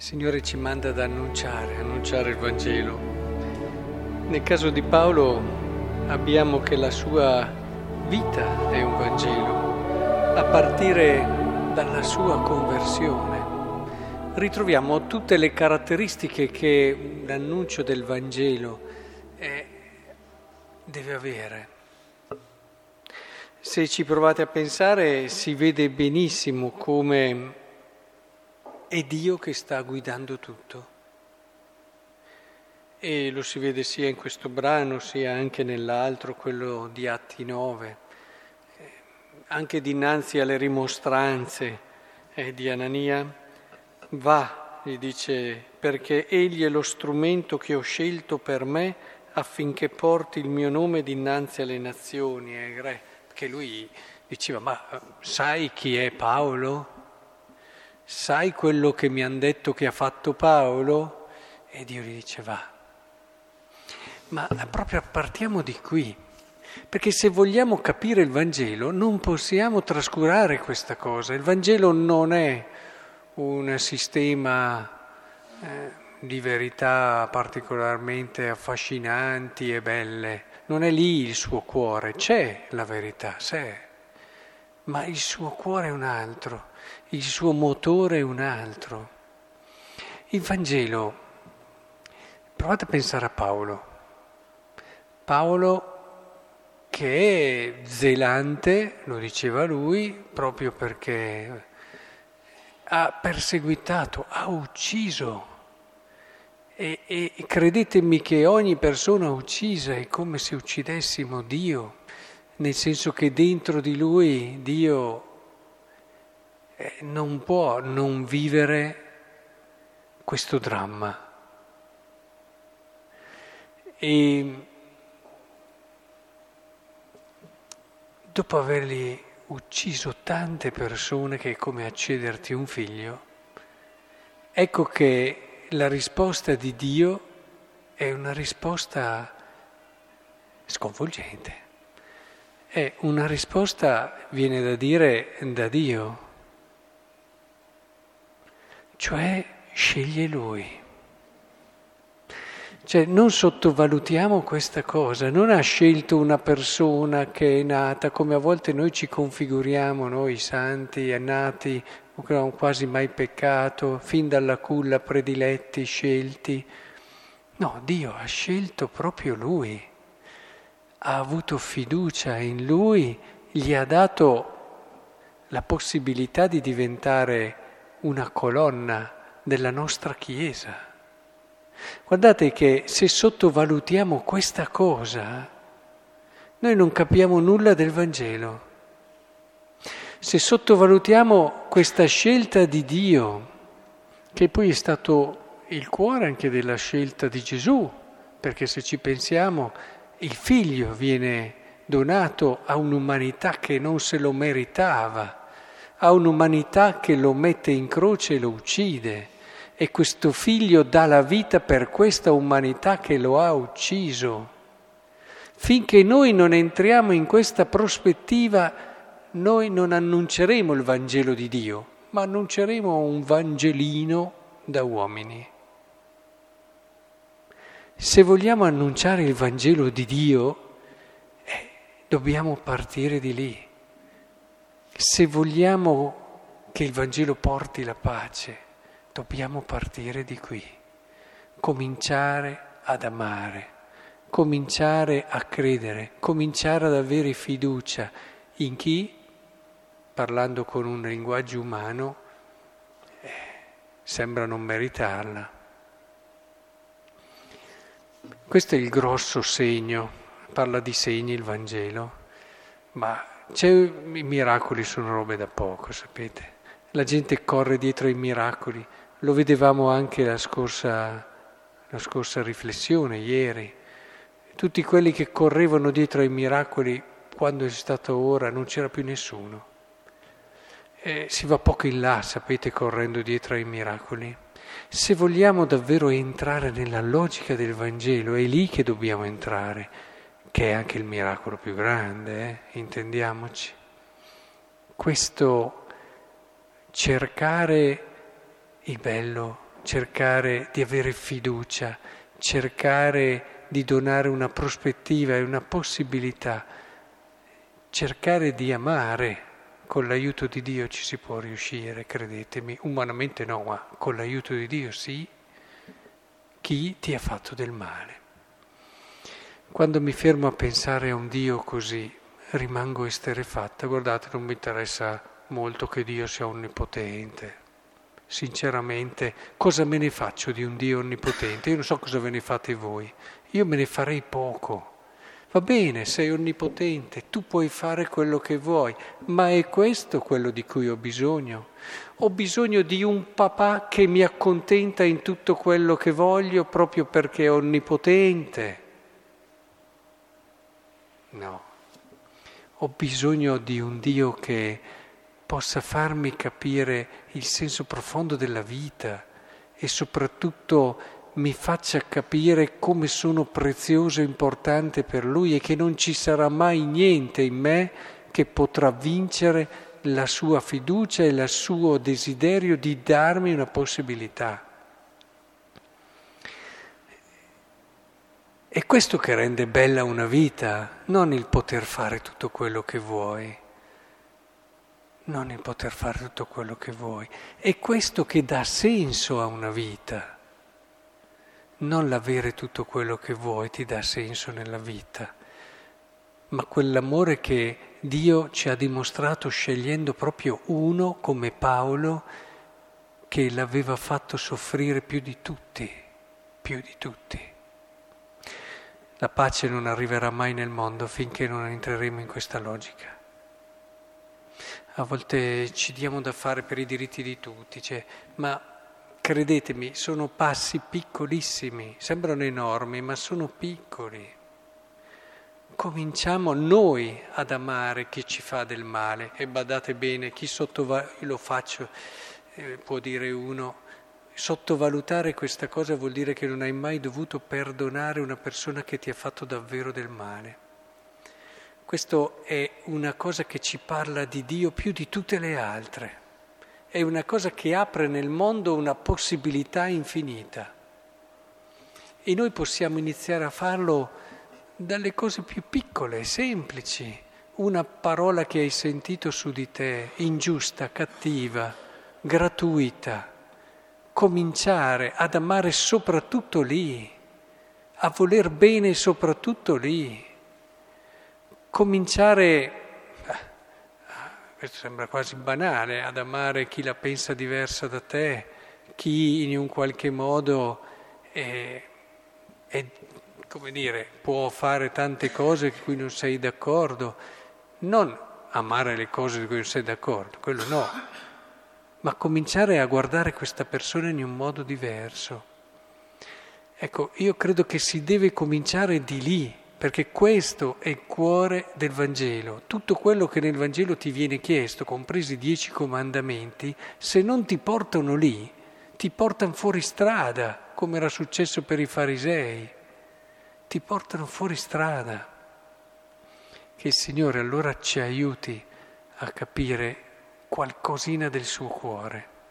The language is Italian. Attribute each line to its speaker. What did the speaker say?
Speaker 1: Il Signore ci manda ad annunciare, annunciare il Vangelo. Nel caso di Paolo abbiamo che la sua vita è un Vangelo, a partire dalla sua conversione. Ritroviamo tutte le caratteristiche che l'annuncio del Vangelo è, deve avere. Se ci provate a pensare si vede benissimo come è Dio che sta guidando tutto. E lo si vede sia in questo brano sia anche nell'altro, quello di Atti 9, eh, anche dinanzi alle rimostranze eh, di Anania, va, gli dice, perché egli è lo strumento che ho scelto per me affinché porti il mio nome dinanzi alle nazioni. Eh, perché lui diceva, ma eh, sai chi è Paolo? Sai quello che mi hanno detto che ha fatto Paolo? E Dio gli dice va. Ma proprio partiamo di qui, perché se vogliamo capire il Vangelo non possiamo trascurare questa cosa. Il Vangelo non è un sistema eh, di verità particolarmente affascinanti e belle, non è lì il suo cuore, c'è la verità, c'è, ma il suo cuore è un altro il suo motore è un altro. Il Vangelo, provate a pensare a Paolo. Paolo che è zelante, lo diceva lui, proprio perché ha perseguitato, ha ucciso. E, e, credetemi che ogni persona uccisa è come se uccidessimo Dio, nel senso che dentro di lui Dio eh, non può non vivere questo dramma. E dopo avergli ucciso tante persone che è come accederti un figlio, ecco che la risposta di Dio è una risposta sconvolgente. È una risposta, viene da dire, da Dio cioè sceglie lui. Cioè non sottovalutiamo questa cosa, non ha scelto una persona che è nata come a volte noi ci configuriamo, noi santi, nati, che non hanno quasi mai peccato, fin dalla culla prediletti, scelti. No, Dio ha scelto proprio lui, ha avuto fiducia in lui, gli ha dato la possibilità di diventare una colonna della nostra Chiesa. Guardate che se sottovalutiamo questa cosa, noi non capiamo nulla del Vangelo. Se sottovalutiamo questa scelta di Dio, che poi è stato il cuore anche della scelta di Gesù, perché se ci pensiamo, il figlio viene donato a un'umanità che non se lo meritava ha un'umanità che lo mette in croce e lo uccide e questo figlio dà la vita per questa umanità che lo ha ucciso. Finché noi non entriamo in questa prospettiva, noi non annunceremo il Vangelo di Dio, ma annunceremo un Vangelino da uomini. Se vogliamo annunciare il Vangelo di Dio, eh, dobbiamo partire di lì. Se vogliamo che il Vangelo porti la pace, dobbiamo partire di qui, cominciare ad amare, cominciare a credere, cominciare ad avere fiducia in chi, parlando con un linguaggio umano, eh, sembra non meritarla. Questo è il grosso segno, parla di segni il Vangelo, ma I miracoli sono robe da poco, sapete. La gente corre dietro ai miracoli. Lo vedevamo anche la scorsa, la scorsa riflessione, ieri. Tutti quelli che correvano dietro ai miracoli, quando è stato ora, non c'era più nessuno. Eh, si va poco in là, sapete, correndo dietro ai miracoli. Se vogliamo davvero entrare nella logica del Vangelo, è lì che dobbiamo entrare che è anche il miracolo più grande, eh? intendiamoci. Questo cercare il bello cercare di avere fiducia, cercare di donare una prospettiva e una possibilità, cercare di amare. Con l'aiuto di Dio ci si può riuscire, credetemi. Umanamente no, ma con l'aiuto di Dio sì. Chi ti ha fatto del male. Quando mi fermo a pensare a un Dio così, rimango esterefatta. Guardate, non mi interessa molto che Dio sia onnipotente. Sinceramente, cosa me ne faccio di un Dio onnipotente? Io non so cosa ve ne fate voi. Io me ne farei poco. Va bene, sei onnipotente, tu puoi fare quello che vuoi, ma è questo quello di cui ho bisogno? Ho bisogno di un papà che mi accontenta in tutto quello che voglio proprio perché è onnipotente? No. Ho bisogno di un Dio che possa farmi capire il senso profondo della vita e soprattutto mi faccia capire come sono prezioso e importante per Lui e che non ci sarà mai niente in me che potrà vincere la sua fiducia e il suo desiderio di darmi una possibilità. È questo che rende bella una vita, non il poter fare tutto quello che vuoi, non il poter fare tutto quello che vuoi, è questo che dà senso a una vita non l'avere tutto quello che vuoi ti dà senso nella vita, ma quell'amore che Dio ci ha dimostrato scegliendo proprio uno come Paolo che l'aveva fatto soffrire più di tutti, più di tutti. La pace non arriverà mai nel mondo finché non entreremo in questa logica. A volte ci diamo da fare per i diritti di tutti, cioè, ma credetemi, sono passi piccolissimi, sembrano enormi, ma sono piccoli. Cominciamo noi ad amare chi ci fa del male e badate bene, chi sottovaluta, lo faccio, eh, può dire uno, sottovalutare questa cosa vuol dire che non hai mai dovuto perdonare una persona che ti ha fatto davvero del male. Questo è una cosa che ci parla di Dio più di tutte le altre è una cosa che apre nel mondo una possibilità infinita. E noi possiamo iniziare a farlo dalle cose più piccole, semplici. Una parola che hai sentito su di te, ingiusta, cattiva, gratuita. Cominciare ad amare soprattutto lì, a voler bene soprattutto lì. Cominciare questo sembra quasi banale, ad amare chi la pensa diversa da te, chi in un qualche modo è, è, come dire, può fare tante cose con cui non sei d'accordo, non amare le cose di cui non sei d'accordo, quello no, ma cominciare a guardare questa persona in un modo diverso. Ecco, io credo che si deve cominciare di lì, perché questo è il cuore del Vangelo. Tutto quello che nel Vangelo ti viene chiesto, compresi i dieci comandamenti, se non ti portano lì, ti portano fuori strada, come era successo per i farisei. Ti portano fuori strada. Che il Signore allora ci aiuti a capire qualcosina del suo cuore.